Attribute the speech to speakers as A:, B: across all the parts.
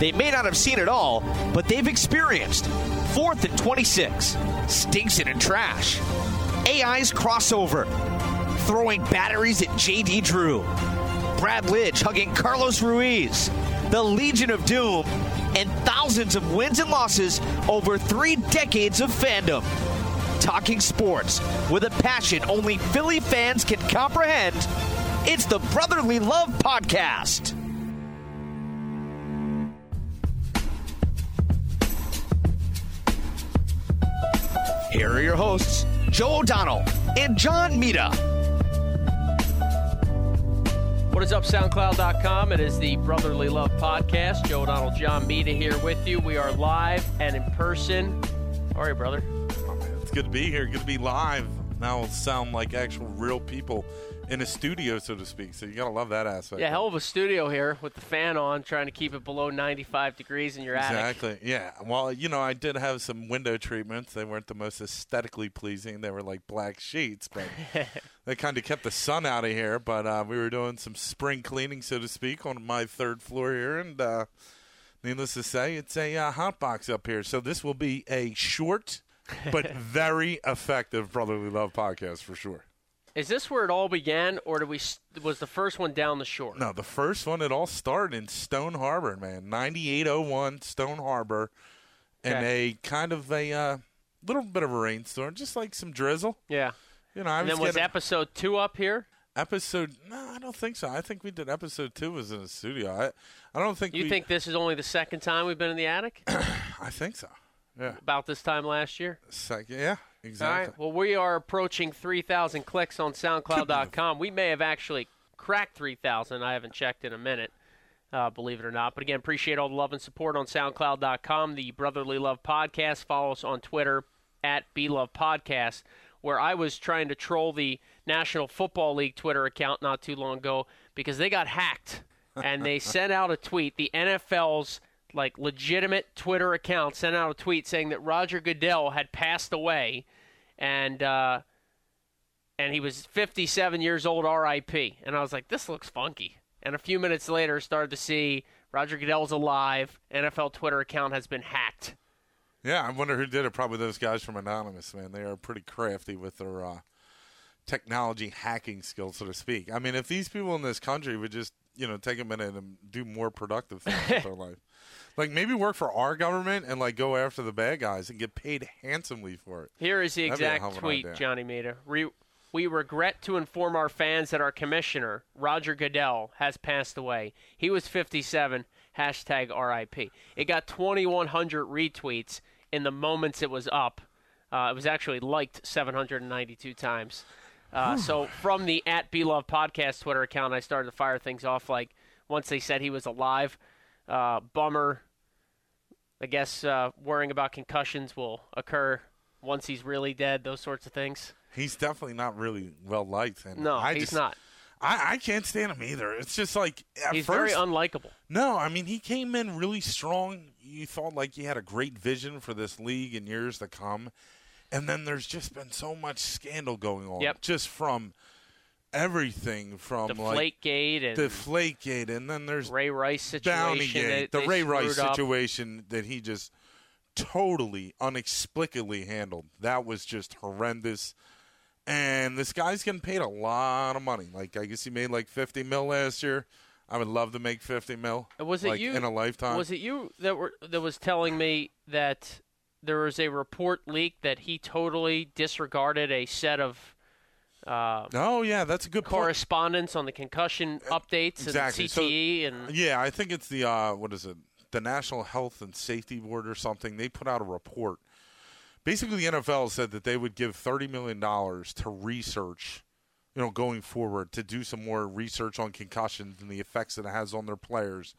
A: They may not have seen it all, but they've experienced. Fourth and 26, stinks it in trash, AI's crossover, throwing batteries at JD Drew, Brad Lidge hugging Carlos Ruiz, the Legion of Doom, and thousands of wins and losses over three decades of fandom. Talking sports with a passion only Philly fans can comprehend. It's the Brotherly Love Podcast. Here are your hosts, Joe O'Donnell and John Mita.
B: What is up, SoundCloud.com? It is the Brotherly Love Podcast. Joe O'Donnell, John Mita here with you. We are live and in person. How are you, brother?
C: It's good to be here. Good to be live. Now it'll sound like actual real people in a studio, so to speak. So you gotta love that aspect.
B: Yeah, hell of a studio here with the fan on, trying to keep it below 95 degrees in your attic.
C: Exactly. Yeah. Well, you know, I did have some window treatments. They weren't the most aesthetically pleasing. They were like black sheets, but they kind of kept the sun out of here. But uh, we were doing some spring cleaning, so to speak, on my third floor here, and uh, needless to say, it's a uh, hot box up here. So this will be a short but very effective brotherly love podcast for sure.
B: Is this where it all began, or did we was the first one down the shore?
C: No, the first one it all started in Stone Harbor, man. Ninety eight oh one Stone Harbor, and a kind of a uh, little bit of a rainstorm, just like some drizzle.
B: Yeah.
C: You know, I
B: And
C: was
B: then was
C: getting-
B: episode two up here?
C: episode. No, I don't think so. I think we did episode two was in the studio. I, I don't think
B: You
C: we,
B: think this is only the second time we've been in the attic?
C: I think so. Yeah,
B: About this time last year?
C: Second, yeah, exactly.
B: right. Well, we are approaching 3,000 clicks on SoundCloud.com. We may have actually cracked 3,000. I haven't checked in a minute, uh, believe it or not. But again, appreciate all the love and support on SoundCloud.com. The Brotherly Love Podcast. Follow us on Twitter at BLovePodcast, where I was trying to troll the National Football League Twitter account not too long ago because they got hacked and they sent out a tweet. The NFL's like legitimate Twitter account sent out a tweet saying that Roger Goodell had passed away, and uh, and he was 57 years old, R.I.P. And I was like, this looks funky. And a few minutes later, started to see Roger Goodell's alive. NFL Twitter account has been hacked.
C: Yeah, I wonder who did it. Probably those guys from Anonymous, man. They are pretty crafty with their uh, technology hacking skills, so to speak. I mean, if these people in this country would just, you know, take a minute and do more productive things with their life, like maybe work for our government and like go after the bad guys and get paid handsomely for it.
B: Here is the
C: That'd
B: exact
C: hell of an
B: tweet. Johnny Mita. Re- we regret to inform our fans that our commissioner, Roger Goodell, has passed away. He was 57. Hashtag RIP. It got 2,100 retweets in the moments it was up. Uh, it was actually liked 792 times. Uh, so from the at be Love Podcast Twitter account, I started to fire things off. Like once they said he was alive, uh, bummer. I guess uh, worrying about concussions will occur once he's really dead. Those sorts of things.
C: He's definitely not really well liked. And
B: No,
C: I
B: he's
C: just,
B: not.
C: I, I can't stand him either. It's just like at
B: He's
C: first,
B: very unlikable.
C: No, I mean he came in really strong. You thought like he had a great vision for this league in years to come, and then there's just been so much scandal going on.
B: Yep.
C: Just from everything from like
B: Deflategate and
C: Deflategate, and then there's
B: Ray Rice situation. That
C: the Ray Rice
B: screwed up.
C: situation that he just totally unexplicably handled. That was just horrendous. And this guy's getting paid a lot of money. Like I guess he made like fifty mil last year. I would love to make fifty mil.
B: Was it
C: like,
B: you
C: in a lifetime?
B: Was it you that were that was telling me that there was a report leaked that he totally disregarded a set of uh,
C: Oh yeah, that's a good point.
B: correspondence on the concussion updates
C: Exactly.
B: and
C: So-
B: CTE and
C: Yeah, I think it's the uh, what is it? The National Health and Safety Board or something. They put out a report. Basically, the NFL said that they would give thirty million dollars to research, you know, going forward to do some more research on concussions and the effects that it has on their players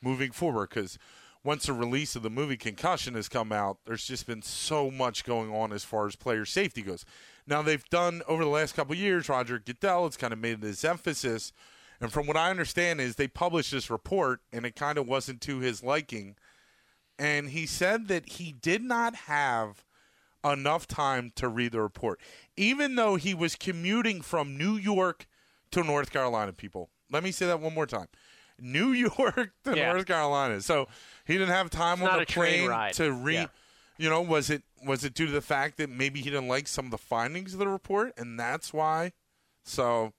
C: moving forward. Because once the release of the movie Concussion has come out, there's just been so much going on as far as player safety goes. Now they've done over the last couple years, Roger Goodell. It's kind of made it his emphasis, and from what I understand, is they published this report, and it kind of wasn't to his liking. And he said that he did not have enough time to read the report, even though he was commuting from New York to North Carolina. People, let me say that one more time. New York to
B: Yeah.
C: North Carolina. So he didn't have time
B: not
C: on the plane to read.
B: Yeah.
C: You know, was it was it due to the fact that maybe he didn't like some of the findings of the report, and that's why? So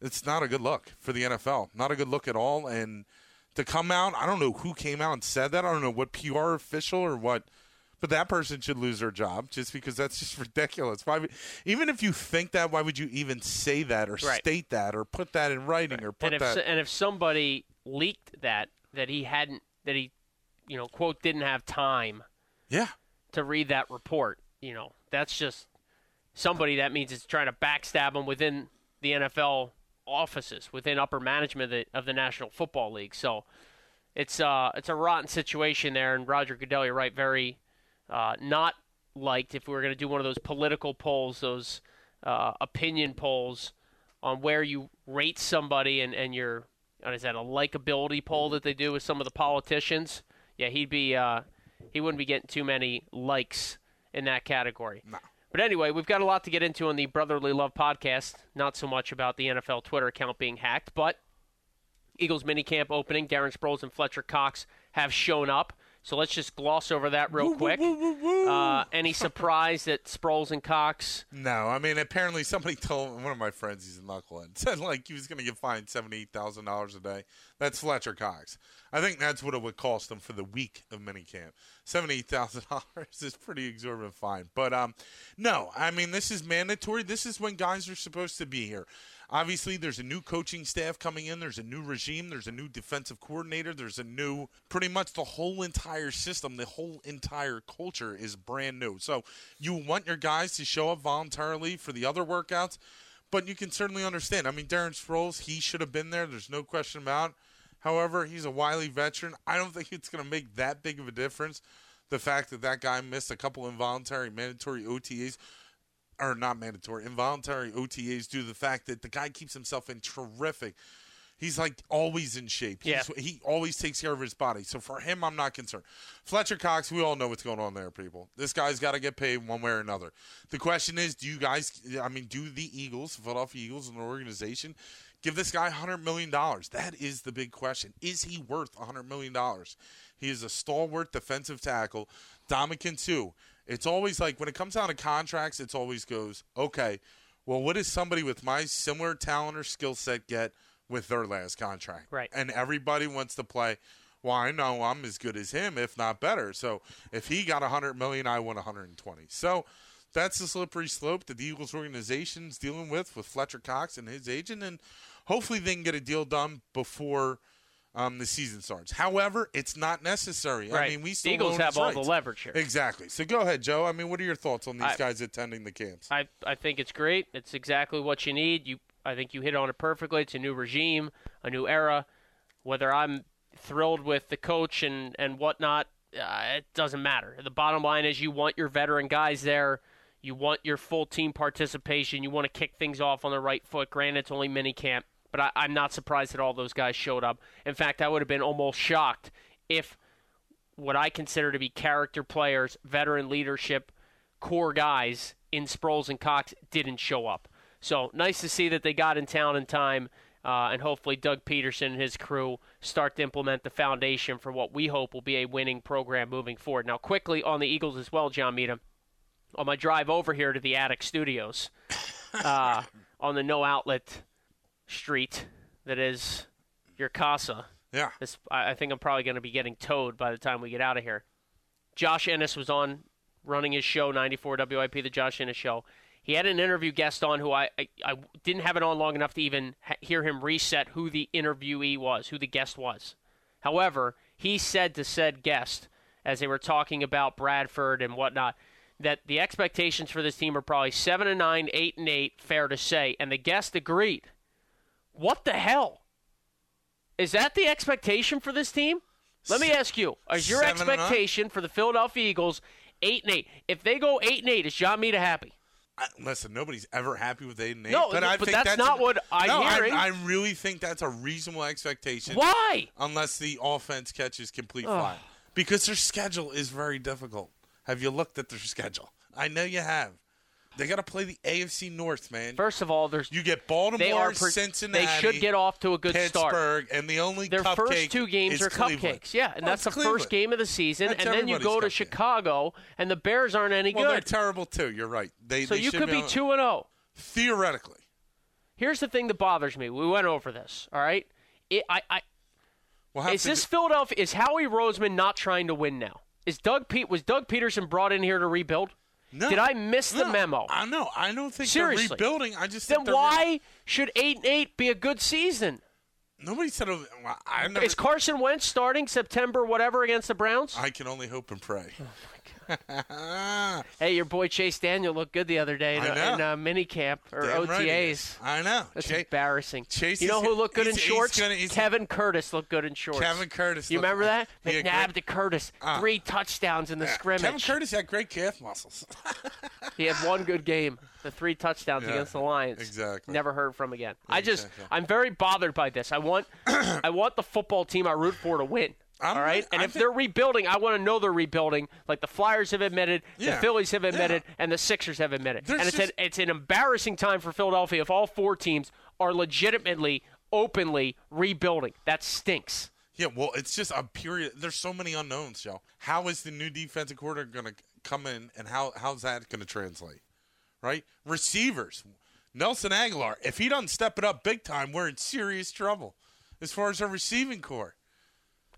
C: it's not a good look for the NFL. Not a good look at all. And to come out, I don't know who came out and said that. I don't know what PR official or what, but that person should lose their job just because that's just ridiculous. Why, would, even if you think that, why would you even say that or
B: Right.
C: state that or put that in writing or put
B: and if
C: that?
B: and if somebody leaked that that he hadn't that he you know quote didn't have time
C: yeah,
B: to read that report you know that's just somebody that means it's trying to backstab him within the NFL offices within upper management of the, of the National Football League so it's uh it's a rotten situation there and Roger Goodell you're right very uh, not liked if we were going to do one of those political polls those uh, opinion polls on where you rate somebody and, and your is that a likability poll that they do with some of the politicians? Yeah, he'd be uh, he wouldn't be getting too many likes in that category.
C: No.
B: But anyway, we've got a lot to get into on the Brotherly Love podcast. Not so much about the NFL Twitter account being hacked, but Eagles minicamp opening. Darren Sproles and Fletcher Cox have shown up. So let's just gloss over that real quick. Uh, any surprise that Sproles and Cox
C: No, I mean apparently somebody told one of my friends he's a knucklehead said like he was going to get fined seventy eight thousand dollars a day. That's Fletcher Cox. I think that's what it would cost him for the week of minicamp. Seventy eight thousand dollars is pretty exorbitant fine. But um, no, I mean this is mandatory. This is when guys are supposed to be here. Obviously, there's a new coaching staff coming in. There's a new regime. There's a new defensive coordinator. There's a new, pretty much the whole entire system, the whole entire culture is brand new. So you want your guys to show up voluntarily for the other workouts, but you can certainly understand. I mean, Darren Sproles, he should have been there. There's no question about. However, he's a wily veteran. I don't think it's going to make that big of a difference. The fact that that guy missed a couple involuntary mandatory OTAs or not mandatory, involuntary OTAs due to the fact that the guy keeps himself in terrific. He's like always in shape.
B: Yeah.
C: He's, he always takes care of his body. So for him, I'm not concerned. Fletcher Cox, we all know what's going on there, people. This guy's got to get paid one way or another. The question is, do you guys, I mean, do the Eagles, Philadelphia Eagles, and the organization, give this guy $100 million? That is the big question. Is he worth $100 million? He is a stalwart defensive tackle. Dominican, too. It's always like when it comes down to contracts, it's always goes, okay, well, what does somebody with my similar talent or skill set get with their last contract?
B: Right.
C: And everybody wants to play. Well, I know I'm as good as him, if not better. So if he got 100 million, I want 120. So that's the slippery slope that the Eagles organization's dealing with with Fletcher Cox and his agent, and hopefully they can get a deal done before um, the season starts. However, it's not necessary. I
B: Right.
C: mean, we
B: The
C: still
B: Eagles have all the leverage here.
C: Exactly. So go ahead, Joe. I mean, what are your thoughts on these
B: I-
C: guys attending the camps?
B: I I think it's great. It's exactly what you need. You I think you hit on it perfectly. It's a new regime, a new era. Whether I'm thrilled with the coach and and whatnot, uh, it doesn't matter. The bottom line is you want your veteran guys there. You want your full team participation. You want to kick things off on the right foot. Granted, it's only mini camp, but I, I'm not surprised that all those guys showed up. In fact, I would have been almost shocked if what I consider to be character players, veteran leadership, core guys in Sproles and Cox didn't show up. So nice to see that they got in town in time, uh, and hopefully Doug Pederson and his crew start to implement the foundation for what we hope will be a winning program moving forward. Now, quickly on the Eagles as well, John Meadham. On my drive over here to the Attic Studios, uh, on the no outlet street that is your casa.
C: Yeah.
B: This, I I think I'm probably going to be getting towed by the time we get out of here. Josh Innes was on running his show, 94 WIP, the Josh Innes Show. He had an interview guest on who I, I, I didn't have it on long enough to even ha- hear him reset who the interviewee was, who the guest was. However, he said to said guest, as they were talking about Bradford and whatnot, that the expectations for this team are probably 7 and 9, 8 and 8, fair to say. And the guest agreed. What the hell? Is that the expectation for this team? Let me ask you: Is your
C: Seven
B: expectation for the Philadelphia Eagles eight and eight? If they go eight and eight, is John Mita happy?
C: I, listen, nobody's ever happy with eight and eight.
B: No,
C: but, I
B: but
C: think
B: that's not
C: a-
B: what I'm
C: no,
B: hearing.
C: I, I really think that's a reasonable expectation.
B: Why?
C: Unless the offense catches complete fire, because their schedule is very difficult. Have you looked at their schedule? I know you have. They got to play the AFC North, man.
B: First of all, there's
C: you get Baltimore,
B: they are per-
C: Cincinnati.
B: They should get off to a good start.
C: Pittsburgh, and the only
B: Their
C: cupcake
B: first two games are
C: Cleveland.
B: cupcakes. Yeah, and
C: Well,
B: that's the
C: Cleveland.
B: first game of the season.
C: That's
B: and then you go to. Chicago, and the Bears aren't any
C: Well, they're
B: good.
C: terrible too. You're right. They
B: so
C: they
B: you could be two and zero.
C: theoretically.
B: Here's the thing that bothers me. We went over this. All right. It, I, I,
C: We'll
B: is this
C: do-
B: Philadelphia? Is Howie Roseman not trying to win now? Is Doug Pete was Doug Pederson brought in here to rebuild?
C: No.
B: Did I miss the
C: No,
B: memo?
C: I know. I don't think
B: Seriously.
C: they're rebuilding. I just
B: then why should eight and eight be a good season?
C: Nobody said. Well, I never.
B: Is Carson Wentz starting September whatever against the Browns?
C: I can only hope and pray.
B: Oh, Hey, your boy Chase Daniel looked good the other day in,
C: know.
B: in uh, minicamp or
C: Damn right
B: OTAs.
C: is. I know.
B: That's
C: Cha-
B: embarrassing.
C: Chase
B: you know who looked good in
C: he's- he's
B: shorts?
C: gonna- he's-
B: Kevin Curtis looked good in shorts.
C: Kevin Curtis.
B: You remember that? McNabb
C: great-
B: to Curtis,
C: Ah.
B: three touchdowns in the
C: Yeah,
B: scrimmage.
C: Kevin Curtis had great calf muscles.
B: He had one good game, the three touchdowns
C: Yeah,
B: against the Lions.
C: exactly.
B: Never heard from again. I just, I'm very bothered by this. I want, I want the football team I root for to win.
C: I'm
B: all right, and
C: I
B: if
C: think-
B: they're rebuilding, I want to know they're rebuilding, like the Flyers have admitted, the Phillies have admitted,
C: yeah.
B: and the Sixers have admitted.
C: There's
B: and it's
C: just-
B: an, it's an embarrassing time for Philadelphia if all four teams are legitimately, openly rebuilding. That stinks.
C: yeah, well, it's just a period. There's so many unknowns, Joe. How is the new defensive coordinator going to come in, and how how's that going to translate? Right, receivers. Nelson Agholor. If he doesn't step it up big time, we're in serious trouble as far as our receiving core.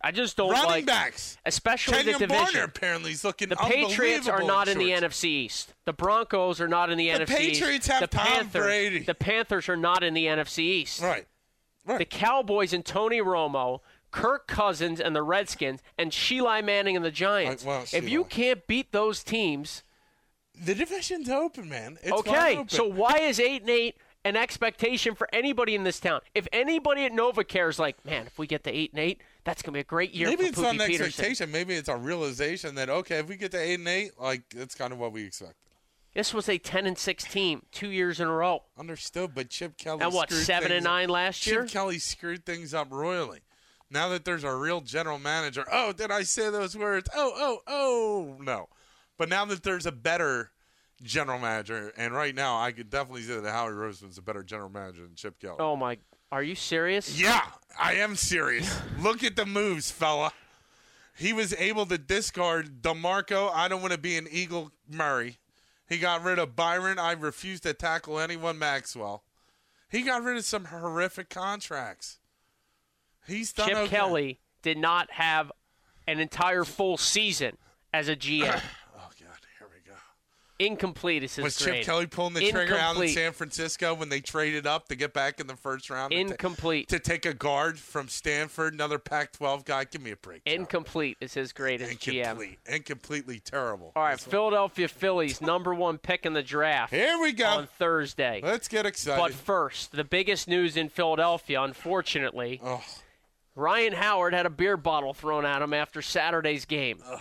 B: I just don't
C: Running
B: like,
C: backs.
B: especially
C: Kenjon
B: the division.
C: Barner apparently is looking
B: The Patriots are not in the. NFC East. The Broncos are not in the,
C: The
B: NFC East.
C: Patriots have
B: the
C: Tom
B: Panthers,
C: Brady.
B: The Panthers are not in the NFC East.
C: Right. Right.
B: The Cowboys and Tony Romo, Kirk Cousins and the Redskins, and Sheila Manning and the Giants.
C: Well,
B: if you can't beat those teams,
C: The division's open, man. It's
B: okay.
C: open.
B: So why is eight and eight an expectation for anybody in this town? If anybody at Nova cares, like, man, if we get to eight and eight, that's gonna be a great year
C: maybe
B: for
C: it's
B: Poopy
C: not an
B: Peterson.
C: expectation. Maybe it's a realization that okay, if we get to eight and eight, like that's kind of what we expect.
B: This was a ten and six team two years in a row.
C: Understood, but Chip Kelly
B: And what, seven and
C: things up-
B: nine last year? Chip?
C: Kelly screwed things up royally. Now that there's a real general manager, oh, did I say those words? Oh, oh, oh, no. But now that there's a better general manager, and right now I could definitely say that Howie Roseman's a better general manager than Chip Kelly.
B: Oh my! Are you serious?
C: Yeah, I am serious. Look at the moves, fella. He was able to discard DeMarco. I don't want to be an Eagle Murray. He got rid of Byron. I refuse to tackle anyone Maxwell. He got rid of some horrific contracts. He's done
B: Chip
C: okay.
B: Kelly did not have an entire full season as a GM.
C: Oh God, here we go.
B: Incomplete is his
C: Was
B: grade.
C: Chip Kelly pulling the trigger out in San Francisco when they traded up to get back in the first round?
B: Incomplete.
C: To take a guard from Stanford, another Pac-12 guy. Give me a break.
B: Incomplete is his grade as GM.
C: Incomplete. And completely terrible.
B: All right, Philadelphia Phillies, number one pick in the draft
C: Here we go.
B: on Thursday.
C: Let's get excited.
B: But first, the biggest news in Philadelphia, unfortunately,
C: oh,
B: Ryan Howard had a beer bottle thrown at him after Saturday's game.
C: oh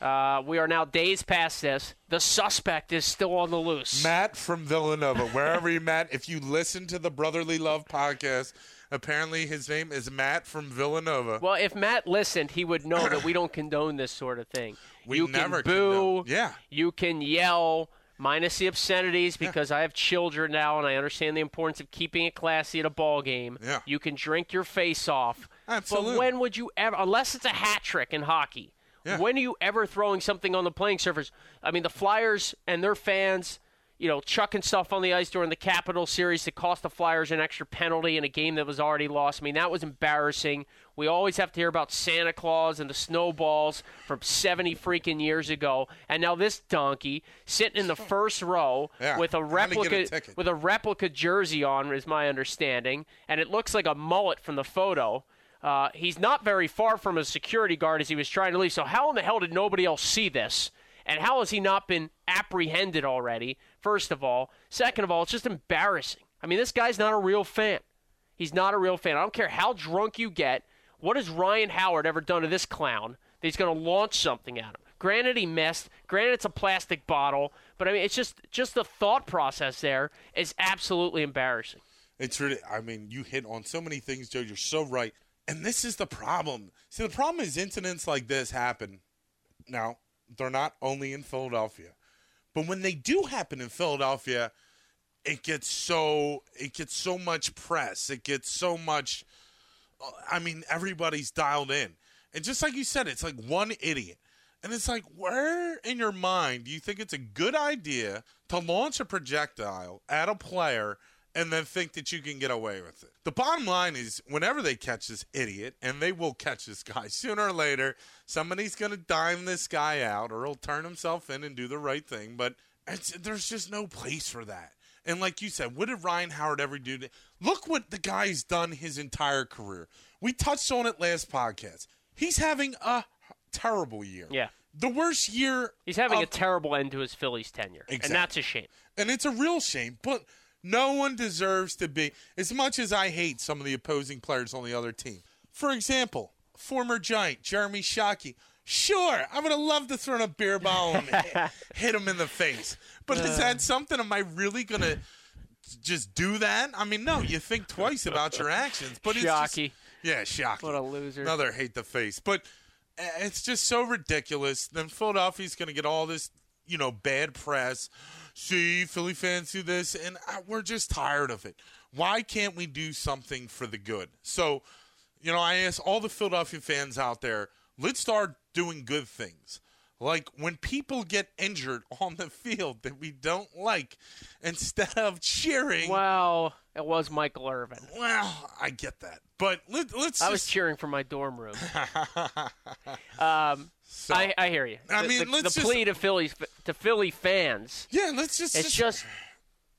C: God.
B: Uh, we are now days past this. The suspect is still on the loose.
C: Matt from Villanova, wherever you Matt, if you listen to the Brotherly Love podcast, apparently his name is Matt from Villanova.
B: Well, if Matt listened, he would know that we don't condone this sort of thing.
C: We
B: you
C: never
B: can boo.
C: condone- yeah.
B: You can yell, minus the obscenities, because I have children now and I understand the importance of keeping it classy at a ball game.
C: Yeah.
B: You can drink your face off.
C: Absolutely.
B: But when would you ever, unless it's a hat trick in hockey,
C: Yeah.
B: when are you ever throwing something on the playing surface? I mean, the Flyers and their fans. You know, chucking stuff on the ice during the Capital Series to cost the Flyers an extra penalty in a game that was already lost. I mean, that was embarrassing. We always have to hear about Santa Claus and the snowballs from 70 freaking years ago. And now this donkey sitting in the first row
C: Yeah,
B: with a
C: get a
B: replica with a replica jersey on is my understanding, and it looks like a mullet from the photo. Uh, he's not very far from a security guard as he was trying to leave. So how in the hell did nobody else see this? And how has he not been apprehended already? First of all, second of all, it's just embarrassing. I mean, this guy's not a real fan. He's not a real fan. I don't care how drunk you get. What has Ryan Howard ever done to this clown that he's going to launch something at him? Granted, he missed. Granted, it's a plastic bottle. But I mean, it's just just the thought process there is absolutely embarrassing.
C: It's really, I mean, you hit on so many things, Joe. You're so right. And this is the problem. See, the problem is incidents like this happen. Now, they're not only in Philadelphia, But when they do happen in Philadelphia, it gets so it gets so much press. It gets so much. I mean, everybody's dialed in, and just like you said, it's like one idiot. And it's like, where in your mind do you think it's a good idea to launch a projectile at a player and then think that you can get away with it? The bottom line is, whenever they catch this idiot, and they will catch this guy sooner or later, somebody's going to dime this guy out or he'll turn himself in and do the right thing. But there's just no place for that. And like you said, what did Ryan Howard ever do? To, look what the guy's done his entire career. We touched on it last podcast. He's having a terrible year.
B: Yeah.
C: The worst year.
B: He's having
C: of,
B: a terrible end to his Phillies tenure.
C: Exactly.
B: And that's a shame.
C: And it's a real shame. But no one deserves to be, as much as I hate some of the opposing players on the other team. For example, former Giant Jeremy Shockey. Sure, I would have loved to throw a beer ball and hit him in the face. But is that uh. something? Am I really going to just do that? I mean, no, you think twice about your actions. But it's
B: Shockey.
C: Just, yeah, Shockey.
B: What a loser.
C: Another hate the face. But eh, it's just so ridiculous. Then Philadelphia's going to get all this, you know, bad press. See, Philly fans do this, and we're just tired of it. Why can't we do something for the good? So, you know, I ask all the Philadelphia fans out there, let's start doing good things. Like when people get injured on the field that we don't like, instead of cheering.
B: Well, it was Michael Irvin.
C: Well, I get that, but let, us
B: I was cheering from my dorm room. um, so, I, I, hear you.
C: I
B: the,
C: mean,
B: the,
C: let's
B: the
C: just,
B: plea to Philly to Philly fans.
C: Yeah, let's just.
B: It's just,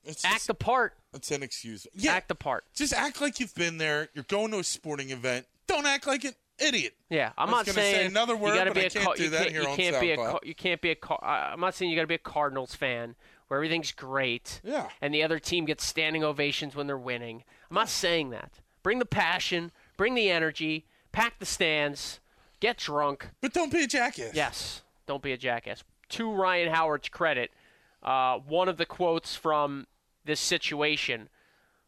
C: it's
B: act
C: just,
B: the part.
C: It's inexcusable. Yeah,
B: act the part.
C: Just act like you've been there. You're going to a sporting event. Don't act like an idiot.
B: Yeah, I'm not saying
C: say another word,
B: you gotta
C: but
B: be
C: I can't
B: Car-
C: do
B: you
C: that
B: can't,
C: here
B: you can't be a
C: SoundCloud.
B: You can't be a Car- I'm not saying you got to be a Cardinals fan where everything's great.
C: Yeah.
B: And the other team gets standing ovations when they're winning. I'm not saying that. Bring the passion, bring the energy, pack the stands, get drunk.
C: But don't be a jackass.
B: Yes, don't be a jackass. To Ryan Howard's credit, uh, one of the quotes from this situation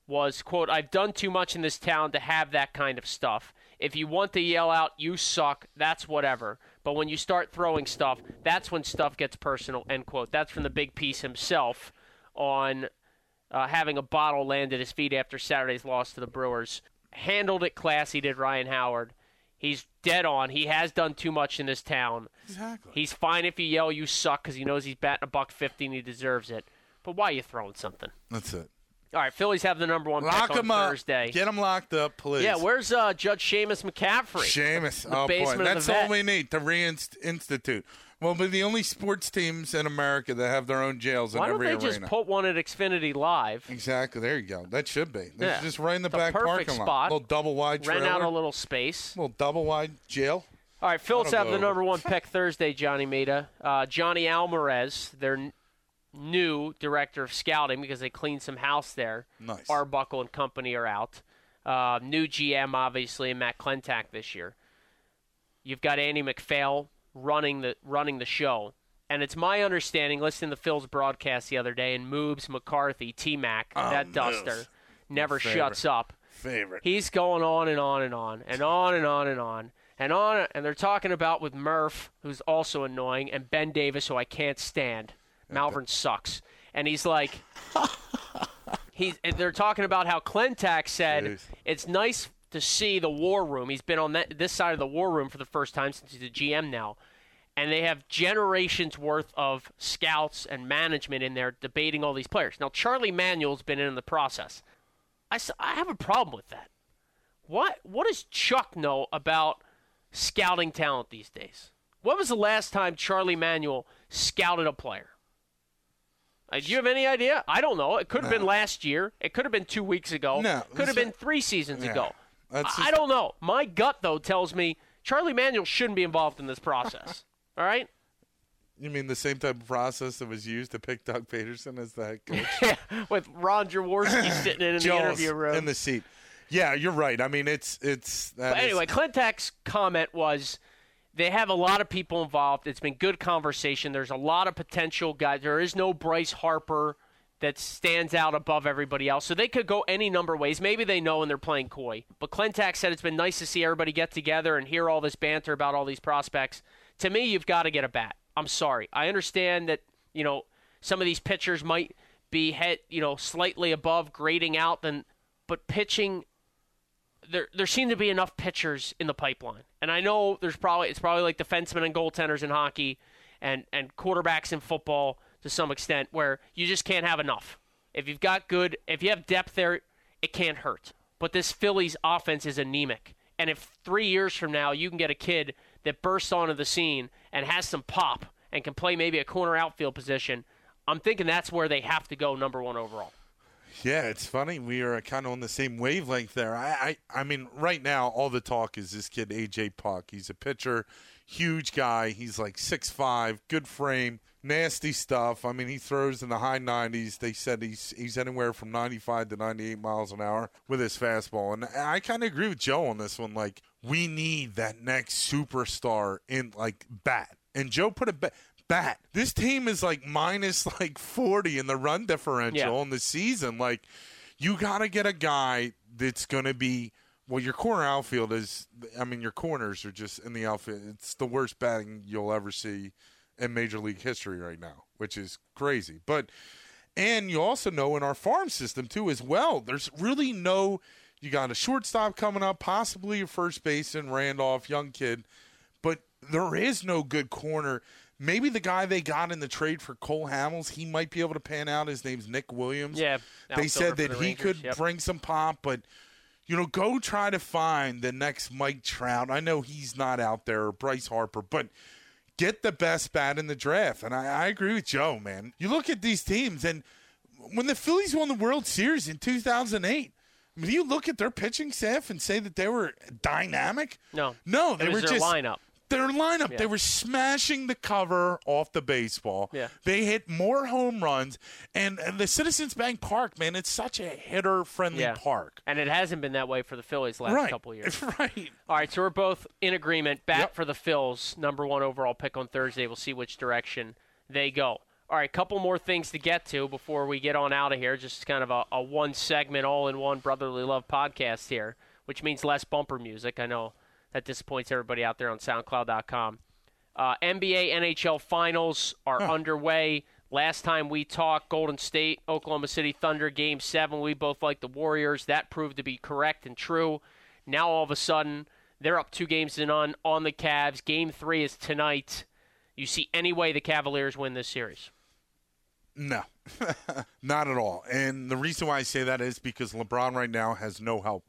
B: was, "quote I've done too much in this town to have that kind of stuff. If you want to yell out, you suck, that's whatever. But when you start throwing stuff, that's when stuff gets personal, end quote. That's from the big piece himself on uh, having a bottle land at his feet after Saturday's loss to the Brewers. Handled it classy, did Ryan Howard. He's dead on. He has done too much in this town.
C: Exactly.
B: He's fine if you yell you suck because he knows he's batting a buck fifty and he deserves it. But why are you throwing something?
C: That's it.
B: All right, Phillies have the number one
C: Lock
B: pick on
C: up.
B: Thursday.
C: Get him locked up, please.
B: Yeah, where's uh, Judge Seamus McCaffery?
C: Seamus. Oh boy,
B: basement of the
C: that's all we need to reinstitute. Well, we're the only sports teams in America that have their own jails in
B: Why don't
C: every
B: they
C: arena.
B: just put one at Xfinity Live?
C: exactly. There you go. That should be. They
B: Yeah.
C: just right in the
B: The
C: back parking
B: spot.
C: lot. Little double wide
B: Rent
C: trailer.
B: out a little space.
C: little double wide jail.
B: All right, Phillips have the number one pick Thursday, Johnny Mita. Uh, Johnny Almaraz, their n- new director of scouting because they cleaned some house there.
C: Nice.
B: Arbuckle and company are out. Uh, new GM, obviously, and Matt Klentak this year. You've got Andy MacPhail running the running the show. And it's my understanding, listening to Phil's broadcast the other day, and Moobs McCarthy, T Mac, oh, that
C: Moobs.
B: duster, never shuts up.
C: Favorite.
B: He's going on and on and on and on and on and on and on. And they're talking about with Murph, who's also annoying, and Ben Davis, who I can't stand. Malvern sucks. And he's like, he's. And they're talking about how Klentak said
C: Jeez.
B: it's nice to see the war room. He's been on that, this side of the war room for the first time since he's a GM now. And they have generations worth of scouts and management in there debating all these players. Now, Charlie Manuel's been in the process. I, I have a problem with that. What what does Chuck know about scouting talent these days? When was the last time Charlie Manuel scouted a player? Uh, do you have any idea? I don't know. It could have been last year. It could have been two weeks ago.
C: No,
B: could have been three seasons
C: Yeah.
B: ago.
C: That's
B: I, don't know. My gut though tells me Charlie Manuel shouldn't be involved in this process. All right.
C: You mean the same type of process that was used to pick Doug Pederson as the head coach?
B: Yeah, with Ron Jaworski sitting in, in the interview room.
C: in the seat. Yeah, you're right. I mean, it's it's. that
B: But
C: is-
B: anyway, Klentak's comment was they have a lot of people involved. It's been good conversation. There's a lot of potential guys. There is no Bryce Harper that stands out above everybody else. So they could go any number of ways. Maybe they know and they're playing coy. But Klentak said it's been nice to see everybody get together and hear all this banter about all these prospects. To me, you've got to get a bat. I'm sorry. I understand that, you know, some of these pitchers might be hit, you know, slightly above grading out than but pitching there there seem to be enough pitchers in the pipeline. And I know there's probably it's probably like defensemen and goaltenders in hockey and and quarterbacks in football to some extent where you just can't have enough. If you've got good if you have depth there, it can't hurt. But this Phillies offense is anemic. And if 3 years from now you can get a kid that bursts onto the scene and has some pop and can play maybe a corner outfield position, I'm thinking that's where they have to go number 1 overall.
C: Yeah, it's funny. We are kind of on the same wavelength there. I, I, I mean, right now, all the talk is this kid AJ Puk. He's a pitcher, huge guy. He's like six five, good frame, nasty stuff. I mean, he throws in the high 90s. They said he's he's anywhere from 95 to 98 miles an hour with his fastball. And I kind of agree with Joe on this one. Like, we need that next superstar in like bat. And Joe put it back bat. This team is like minus like 40 in the run differential
B: Yeah.
C: in the season. Like, you got to get a guy that's going to be. Well, your corner outfield is. I mean, your corners are just in the outfield. It's the worst batting you'll ever see in Major League history right now, which is crazy. But, and you also know in our farm system too, as well, there's really no. You got a shortstop coming up, possibly a first baseman, Randolph, young kid, but there is no good corner. Maybe the guy they got in the trade for Cole Hamels, he might be able to pan out. His name's Nick Williams.
B: Yeah,
C: they said that he
B: Rangers,
C: could
B: yep.
C: bring some pop, but you know, go try to find the next Mike Trout. I know he's not out there, or Bryce Harper, but get the best bat in the draft. And I, I agree with Joe, man. You look at these teams, and when the Phillies won the World Series in 2008, I mean, you look at their pitching staff and say that they were dynamic.
B: No.
C: no, they were just
B: lineup.
C: Their lineup,
B: Yeah.
C: they were smashing the cover off the baseball.
B: Yeah.
C: They hit more home runs, and, and the Citizens Bank Park, man, it's such a hitter-friendly
B: Yeah.
C: park.
B: And it hasn't been that way for the Phillies the last
C: right,
B: couple of years.
C: right.
B: All right, so we're both in agreement. Bat
C: Yep.
B: for the Phils, number one overall pick on Thursday. We'll see which direction they go. All right, couple more things to get to before we get on out of here. Just kind of a, a one segment, all in one brotherly love podcast here, which means less bumper music. I know that disappoints everybody out there on SoundCloud.com. Uh, NBA NHL finals are underway. Last time we talked, Golden State, Oklahoma City Thunder, Game 7. We both liked the Warriors. That proved to be correct and true. Now, all of a sudden, they're up two games to none on the Cavs. Game 3 is tonight. You see any way the Cavaliers win this series?
C: No, not at all. And the reason why I say that is because LeBron right now has no help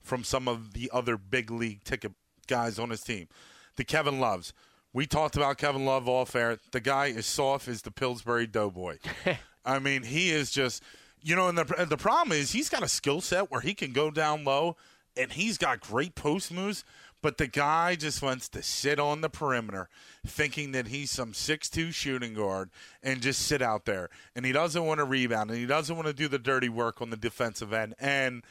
C: from some of the other big league ticket guys on his team. The Kevin Loves. We talked about Kevin Love off air. The guy is soft as the Pillsbury Doughboy. I mean, he is just, you know, and the, and the problem is he's got a skill set where he can go down low and he's got great post moves, but the guy just wants to sit on the perimeter thinking that he's some 6'2 shooting guard and just sit out there. And he doesn't want to rebound and he doesn't want to do the dirty work on the defensive end. And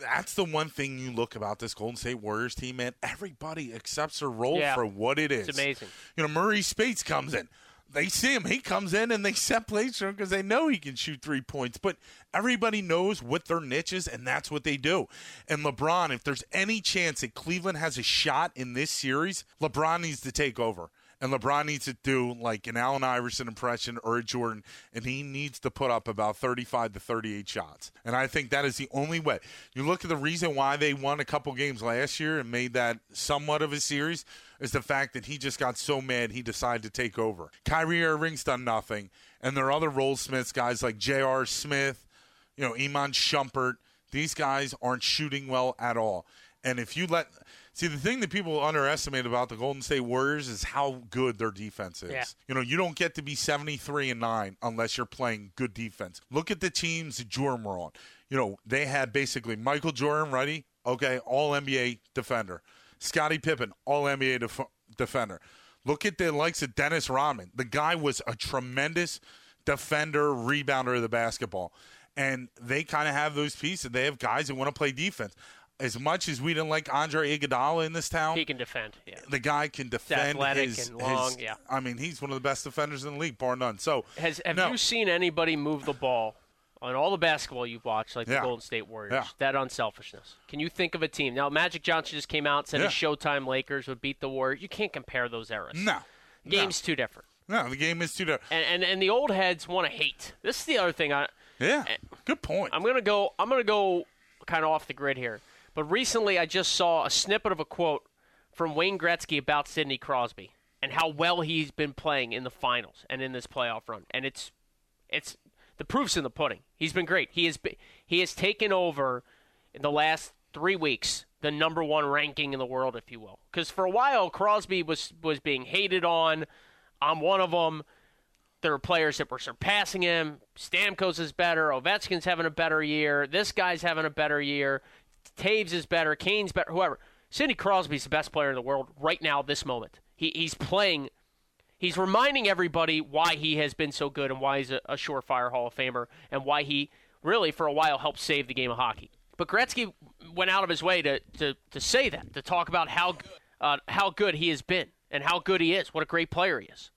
C: that's the one thing you look about this Golden State Warriors team, man. Everybody accepts their role
B: Yeah.
C: for what it is.
B: It's amazing.
C: You know, Marreese Speights comes in. They see him. He comes in and they set plays for him because they know he can shoot three points. But everybody knows what their niche is, and that's what they do. And LeBron, if there's any chance that Cleveland has a shot in this series, LeBron needs to take over. And LeBron needs to do like an Allen Iverson impression or a Jordan, and he needs to put up about 35 to 38 shots. And I think that is the only way. You look at the reason why they won a couple games last year and made that somewhat of a series is the fact that he just got so mad he decided to take over. Kyrie Irving's done nothing, and there are other role smiths, guys like J.R. Smith, you know, Iman Shumpert. These guys aren't shooting well at all. And if you let see the thing that people underestimate about the Golden State Warriors is how good their defense is.
B: Yeah.
C: You know, you don't get to be 73 and 9 unless you're playing good defense. Look at the teams that Jordan were on. You know, they had basically Michael Jordan, ready? Okay, all NBA defender. Scottie Pippen, all NBA def- defender. Look at the likes of Dennis Rodman. The guy was a tremendous defender, rebounder of the basketball. And they kind of have those pieces. They have guys that want to play defense. As much as we didn't like Andre Iguodala in this town,
B: He can defend. Yeah.
C: the guy can defend.
B: athletic
C: his,
B: and long,
C: his-
B: yeah.
C: I mean, he's one of the best defenders in the league, bar none. So,
B: Has have
C: no.
B: you seen anybody move the ball on all the basketball you've watched, like the Golden State Warriors?
C: Yeah.
B: That unselfishness. Can you think of a team now? Magic Johnson just came out and said
C: Yeah.
B: his Showtime Lakers would beat the Warriors. You can't compare those eras.
C: no,
B: Game's too different.
C: No, the game is too different.
B: and and, and the old heads want to hate. This is the other thing. I
C: Yeah, good point.
B: I'm gonna go. I'm gonna go kind of off the grid here. But recently, I just saw a snippet of a quote from Wayne Gretzky about Sidney Crosby and how well he's been playing in the finals and in this playoff run. And it's it's the proof's in the pudding. He's been great. He has been, he has taken over in the last three weeks the number one ranking in the world, if you will. Because for a while, Crosby was was being hated on. I'm one of them. There were players that were surpassing him. Stamkos is better. Ovechkin's having a better year. This guy's having a better year. Toews is better. Kane's better. Whoever. Sidney Crosby's the best player in the world right now, this moment. He, he's playing. He's reminding everybody why he has been so good and why he's a, a surefire Hall of Famer and why he really, for a while, helped save the game of hockey. But Gretzky went out of his way to, to, to say that, to talk about how uh, how good he has been and how good he is, what a great player he is.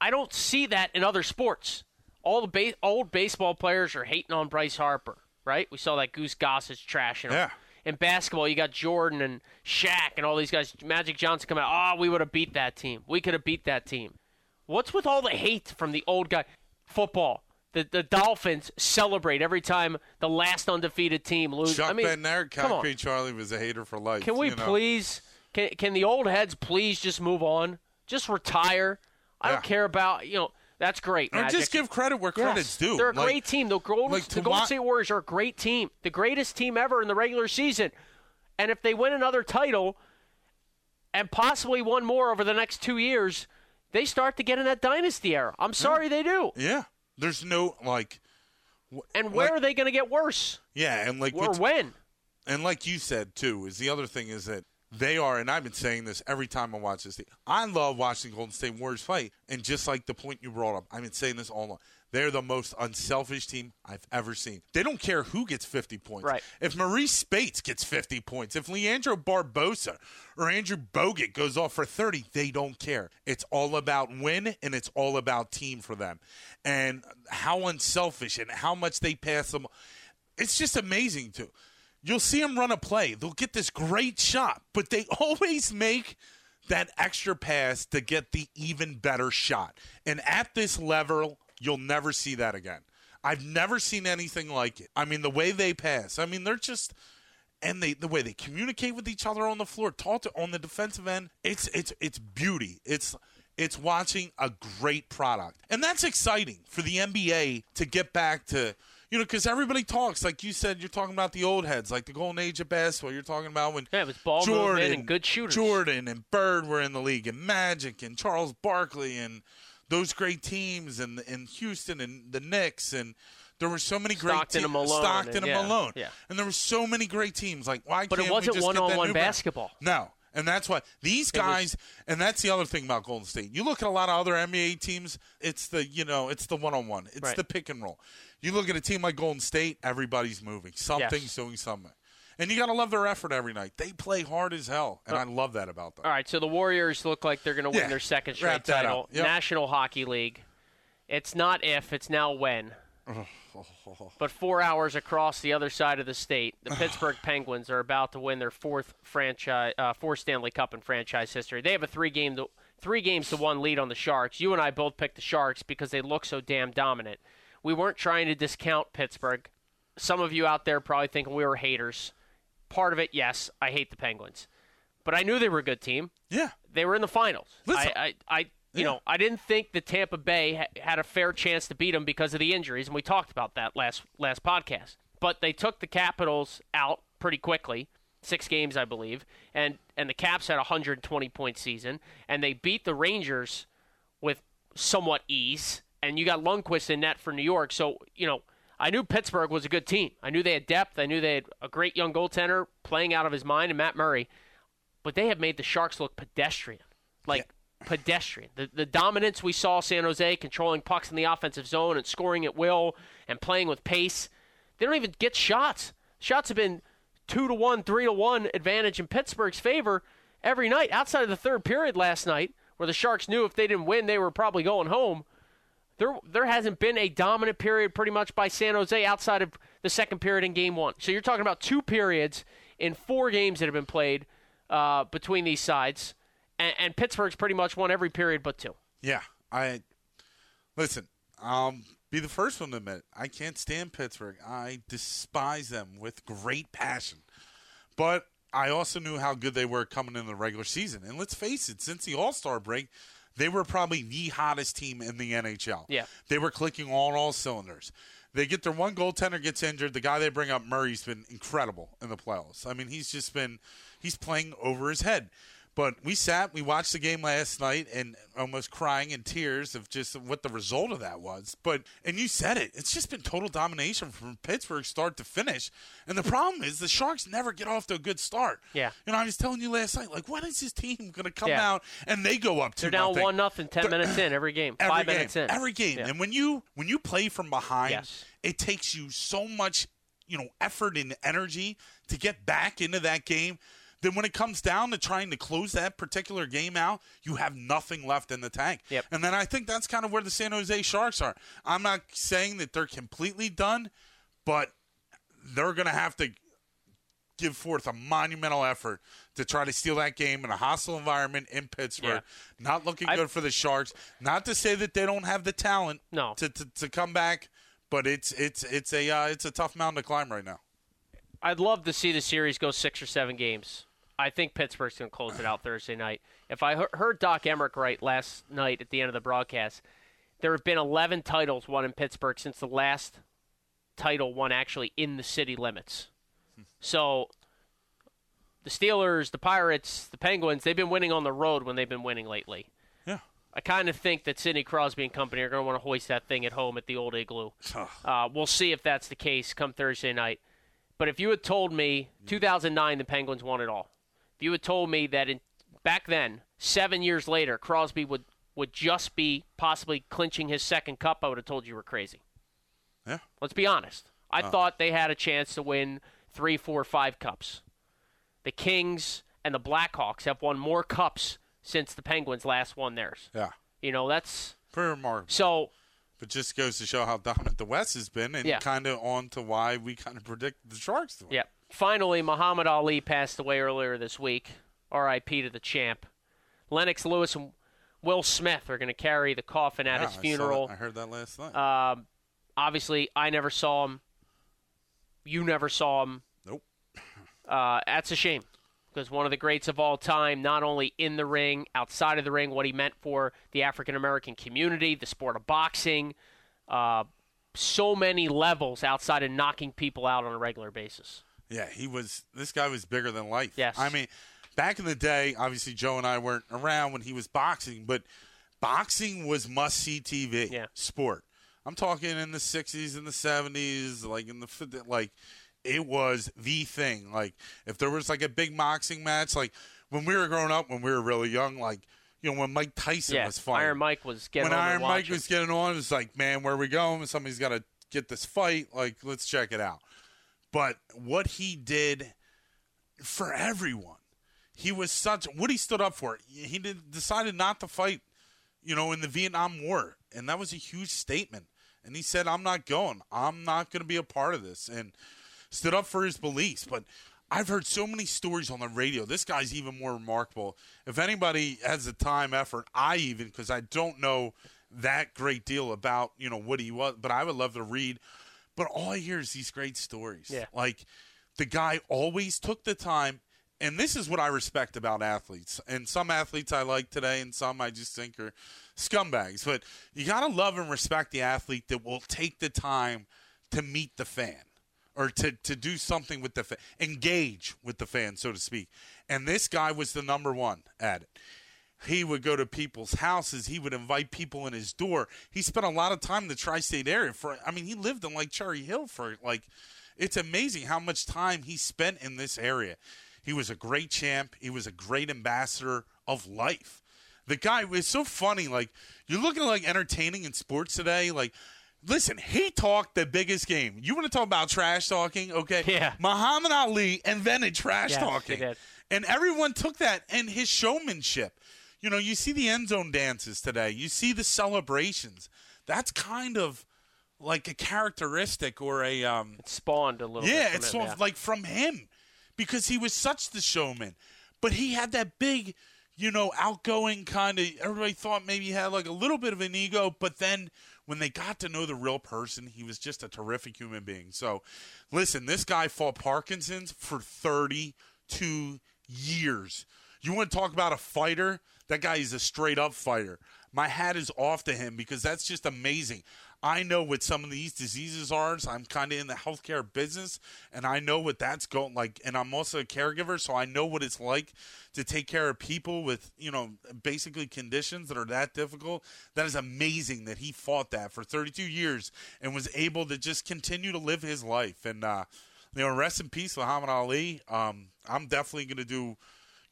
B: I don't see that in other sports. All the ba- old baseball players are hating on Bryce Harper, right? We saw that Goose Gossage trashing him.
C: Yeah.
B: In basketball, you got Jordan and Shaq and all these guys. Magic Johnson come out. Oh, we would have beat that team. We could have beat that team. What's with all the hate from the old guy? Football. The the Dolphins celebrate every time the last undefeated team loses.
C: Chuck
B: I mean,
C: Bednarik. Concrete Charlie was a hater for life.
B: Can we
C: you know?
B: please? Can can the old heads please just move on? Just retire. I
C: Yeah.
B: don't care about you know. That's great. Magic.
C: just give credit where
B: Yes,
C: credit's due.
B: They're a
C: Like,
B: great team. The Golden,
C: like
B: the Golden State Warriors are a great team, the greatest team ever in the regular season. And if they win another title, and possibly one more over the next two years, they start to get in that dynasty era. I'm sorry they do.
C: Yeah, there's no like.
B: And where
C: like-
B: are they going to get worse?
C: Yeah, and like
B: Or when?
C: and like you said too, is the other thing is that they are, and I've been saying this every time I watch this. Thing, I love watching Golden State Warriors fight, and just like the point you brought up, I've been saying this all along. They're the most unselfish team I've ever seen. They don't care who gets 50 points.
B: Right.
C: If Marreese Speights gets 50 points, if Leandro Barbosa or Andrew Bogut goes off for 30, they don't care. It's all about win and it's all about team for them. And how unselfish and how much they pass them. It's just amazing to. You'll see them run a play. They'll get this great shot, but they always make that extra pass to get the even better shot. And at this level, you'll never see that again. I've never seen anything like it. I mean, the way they pass. I mean, they're just and they the way they communicate with each other on the floor, talk to on the defensive end. It's it's it's beauty. It's it's watching a great product, and that's exciting for the NBA to get back to. You know, because everybody talks like you said. You're talking about the old heads, like the golden age of basketball. You're talking about when
B: Yeah, it was ball
C: Jordan
B: and good shooters.
C: Jordan and Bird were in the league, and Magic and Charles Barkley and those great teams, and and Houston and the Knicks, and there were so many great
B: Stockton
C: teams.
B: and Malone
C: Stockton
B: and-
C: and,
B: yeah,
C: Malone,
B: yeah.
C: and there were so many great teams. Like why?
B: But it
C: can't we
B: wasn't
C: just get that
B: one-on-one basketball.
C: No. And that's why these guys, and that's the other thing about Golden State. You look at a lot of other NBA teams, it's the you know, it's the one on one, it's
B: Right.
C: the pick and roll. You look at a team like Golden State, everybody's moving, something's
B: Yes.
C: doing something, and you got to love their effort every night. They play hard as hell, and I uh, love that about them.
B: All right, so the Warriors look like they're going to win
C: Yeah,
B: their second straight title.
C: Yep.
B: National Hockey League. It's not if, it's now when. But four hours across the other side of the state, the Pittsburgh Penguins are about to win their fourth franchise, uh, fourth Stanley Cup in franchise history. They have a three game, to, three games to one lead on the Sharks. You and I both picked the Sharks because they look so damn dominant. We weren't trying to discount Pittsburgh. Some of you out there probably thinking we were haters. Part of it, yes, I hate the Penguins, but I knew they were a good team
C: Yeah,
B: they were in the finals.
C: Listen.
B: I, I, I you
C: Yeah.
B: know, I didn't think that Tampa Bay ha- had a fair chance to beat them because of the injuries, and we talked about that last last podcast. But they took the Capitals out pretty quickly, six games, I believe, and and the Caps had a 120 point season, and they beat the Rangers with somewhat ease. And you got Lundqvist in net for New York, so you know. I knew Pittsburgh was a good team. I knew they had depth. I knew they had a great young goaltender playing out of his mind, and Matt Murray but they have made the Sharks look pedestrian. Like pedestrian. The the dominance we saw San Jose controlling pucks in the offensive zone and scoring at will and playing with pace. They don't even get shots. Shots have been two to one, three to one advantage in Pittsburgh's favor every night. Outside of the third period last night, where the Sharks knew if they didn't win, they were probably going home. There, there hasn't been a dominant period pretty much by San Jose outside of the second period in game one. So you're talking about two periods in four games that have been played uh, between these sides, and, and Pittsburgh's pretty much won every period but two.
C: yeah. I listen. Um, be the first one to admit. I can't stand Pittsburgh. I despise them with great passion. But I also knew how good they were coming in the regular season. And let's face it, since the All Star break, they were probably the hottest team in the NHL.
B: Yeah.
C: They were clicking on all cylinders. They get their one goaltender gets injured. The guy they bring up, Murray's been incredible in the playoffs. I mean, he's just been he's playing over his head. But we sat, we watched the game last night, and almost crying in tears of just what the result of that was. But and you said it, it's just been total domination from Pittsburgh start to finish. And the problem is the Sharks never get off to a good start.
B: Yeah.
C: you know, I was telling you last night, like, when is this team going to come
B: Yeah.
C: out and they go up?
B: They're down
C: nothing?
B: one nothing, ten
C: They're-
B: minutes in every game,
C: every
B: five
C: game,
B: minutes in
C: every game.
B: Yeah.
C: And when you when you play from behind,
B: Yes.
C: it takes you so much, you know, effort and energy to get back into that game. Then when it comes down to trying to close that particular game out, you have nothing left in the tank.
B: Yep.
C: And then I think that's kind of where the San Jose Sharks are. I'm not saying that they're completely done, but they're going to have to give forth a monumental effort to try to steal that game in a hostile environment in Pittsburgh. Not looking
B: I-
C: good for the Sharks. Not to say that they don't have the talent
B: No.
C: to, to, to come back, but it's it's it's a uh, it's a tough mountain to climb right now.
B: I'd love to see the series go six or seven games. I think Pittsburgh's going to close it out Thursday night. If I heard Doc Emrick right last night at the end of the broadcast, there have been 11 titles won in Pittsburgh since the last title won actually in the city limits. So the Steelers, the Pirates, the Penguins, they've been winning on the road when they've been winning lately.
C: Yeah.
B: I kind of think that Sidney Crosby and company are going to want to hoist that thing at home at the old igloo. Uh, we'll see if that's the case come Thursday night. But if you had told me 2009 the Penguins won it all, if you had told me that in, back then, seven years later, Crosby would, would just be possibly clinching his second cup, I would have told you were crazy.
C: Yeah.
B: Let's be honest. I oh. thought they had a chance to win three, four, five cups. The Kings and the Blackhawks have won more cups since the Penguins last won theirs.
C: Yeah.
B: You know, that's
C: Pretty remarkable.
B: so
C: But just goes to show how dominant the West has been and
B: Yeah.
C: kind of on to why we kind of predict the Sharks to win.
B: Yeah. Finally, Muhammad Ali passed away earlier this week. R.I.P. to the champ. Lennox Lewis and Will Smith are going to carry the coffin at
C: Yeah,
B: his funeral.
C: that. I heard that last night.
B: Um, obviously, I never saw him. You never saw him.
C: nope.
B: Uh, that's a shame because one of the greats of all time, not only in the ring, outside of the ring, what he meant for the African American community, the sport of boxing, uh, so many levels outside of knocking people out on a regular basis.
C: Yeah, he was. This guy was bigger than life.
B: Yes.
C: I mean, back in the day, obviously Joe and I weren't around when he was boxing, but boxing was must see TV
B: Yeah.
C: sport. I'm talking in the 60s and the 70s, like in the like it was the thing. Like if there was like a big boxing match, like when we were growing up, when we were really young, like you know when Mike Tyson
B: Yeah,
C: was fighting,
B: Iron Mike was getting
C: when
B: on
C: Iron Mike was getting on, it was like, man, where are we going? Somebody's got to get this fight. Like, let's check it out. But what he did for everyone, he was such what he stood up for. He did, decided not to fight, you know, in the Vietnam War, and that was a huge statement. And he said, "I'm not going. I'm not going to be a part of this," and stood up for his beliefs. But I've heard so many stories on the radio. This guy's even more remarkable. If anybody has the time, effort, I even because I don't know that great deal about you know what he was, but I would love to read. But all I hear is these great stories.
B: Yeah.
C: Like the guy always took the time. And this is what I respect about athletes. And some athletes I like today, and some I just think are scumbags. But you got to love and respect the athlete that will take the time to meet the fan or to, to do something with the fan, engage with the fan, so to speak. And this guy was the number one at it. He would go to people's houses. He would invite people in his door. He spent a lot of time in the tri-state area. For I mean, he lived in like Cherry Hill for like. It's amazing how much time he spent in this area. He was a great champ. He was a great ambassador of life. The guy was so funny. Like you're looking like entertaining in sports today. Like, listen, he talked the biggest game. You want to talk about trash talking? Okay,
B: Yeah.
C: Muhammad Ali invented trash
B: Yes,
C: talking, and everyone took that and his showmanship. You know, you see the end zone dances today. You see the celebrations. That's kind of like a characteristic or a um,
B: It spawned a little
C: yeah,
B: bit.
C: it's of like from him because he was such the showman. But he had that big you know, outgoing kind of. Everybody thought maybe he had like a little bit of an ego, but then when they got to know the real person, he was just a terrific human being. So, listen, this guy fought Parkinson's for 32 years. You want to talk about a fighter? That guy is a straight up fighter. My hat is off to him because that's just amazing. I know what some of these diseases are. So I'm kind of in the healthcare business, and I know what that's going like. And I'm also a caregiver, so I know what it's like to take care of people with you know basically conditions that are that difficult. That is amazing that he fought that for 32 years and was able to just continue to live his life. And uh, you know, rest in peace, Muhammad Ali. Um, I'm definitely going to do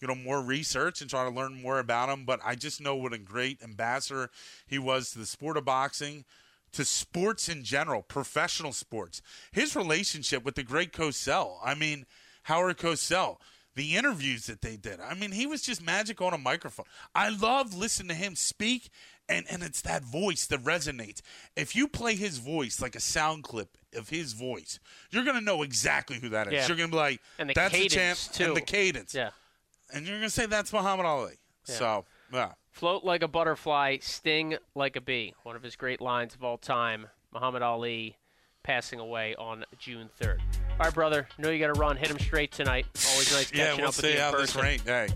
C: you know more research and try to learn more about him. But I just know what a great ambassador he was to the sport of boxing to sports in general, professional sports. His relationship with the great Cosell, I mean, Howard Cosell, the interviews that they did. I mean, he was just magic on a microphone. I love listening to him speak, and, and it's that voice that resonates. If you play his voice like a sound clip of his voice, you're going to know exactly who that is.
B: Yeah.
C: You're going to be like,
B: And the
C: that's
B: cadence,
C: the champ,
B: too.
C: and the cadence.
B: Yeah.
C: And you're going to say, that's Muhammad Ali.
B: Yeah.
C: So, yeah.
B: Float like a butterfly, sting like a bee. One of his great lines of all time. Muhammad Ali passing away on June 3rd. All right, brother. Know you got to run. Hit him straight tonight. Always nice
C: yeah,
B: catching
C: we'll
B: up with
C: see
B: you in
C: how this rain. Hey,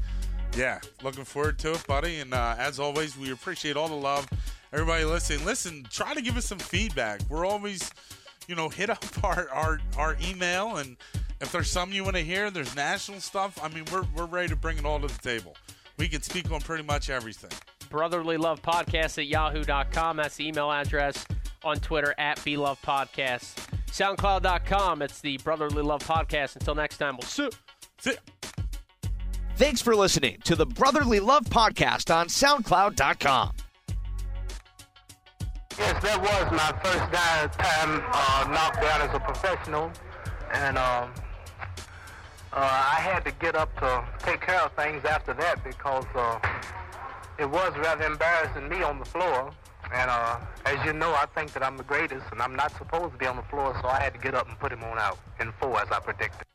C: yeah, looking forward to it, buddy. And uh, as always, we appreciate all the love. Everybody listening, listen, try to give us some feedback. We're always, you know, hit up our our, our email, and if there's something you want to hear, there's national stuff. I mean, we're we're ready to bring it all to the table. We can speak on pretty much everything.
B: Brotherly Love Podcast at yahoo.com. That's the email address. On Twitter at Love Podcast. SoundCloud.com. It's the Brotherly Love Podcast. Until next time, we'll see.
C: See-
A: Thanks for listening to the Brotherly Love Podcast on SoundCloud.com.
D: Yes, that was my first time uh, knockdown as a professional, and um, uh, I had to get up to take care of things after that because uh, it was rather embarrassing me on the floor. And uh, as you know, I think that I'm the greatest, and I'm not supposed to be on the floor, so I had to get up and put him on out in four, as I predicted.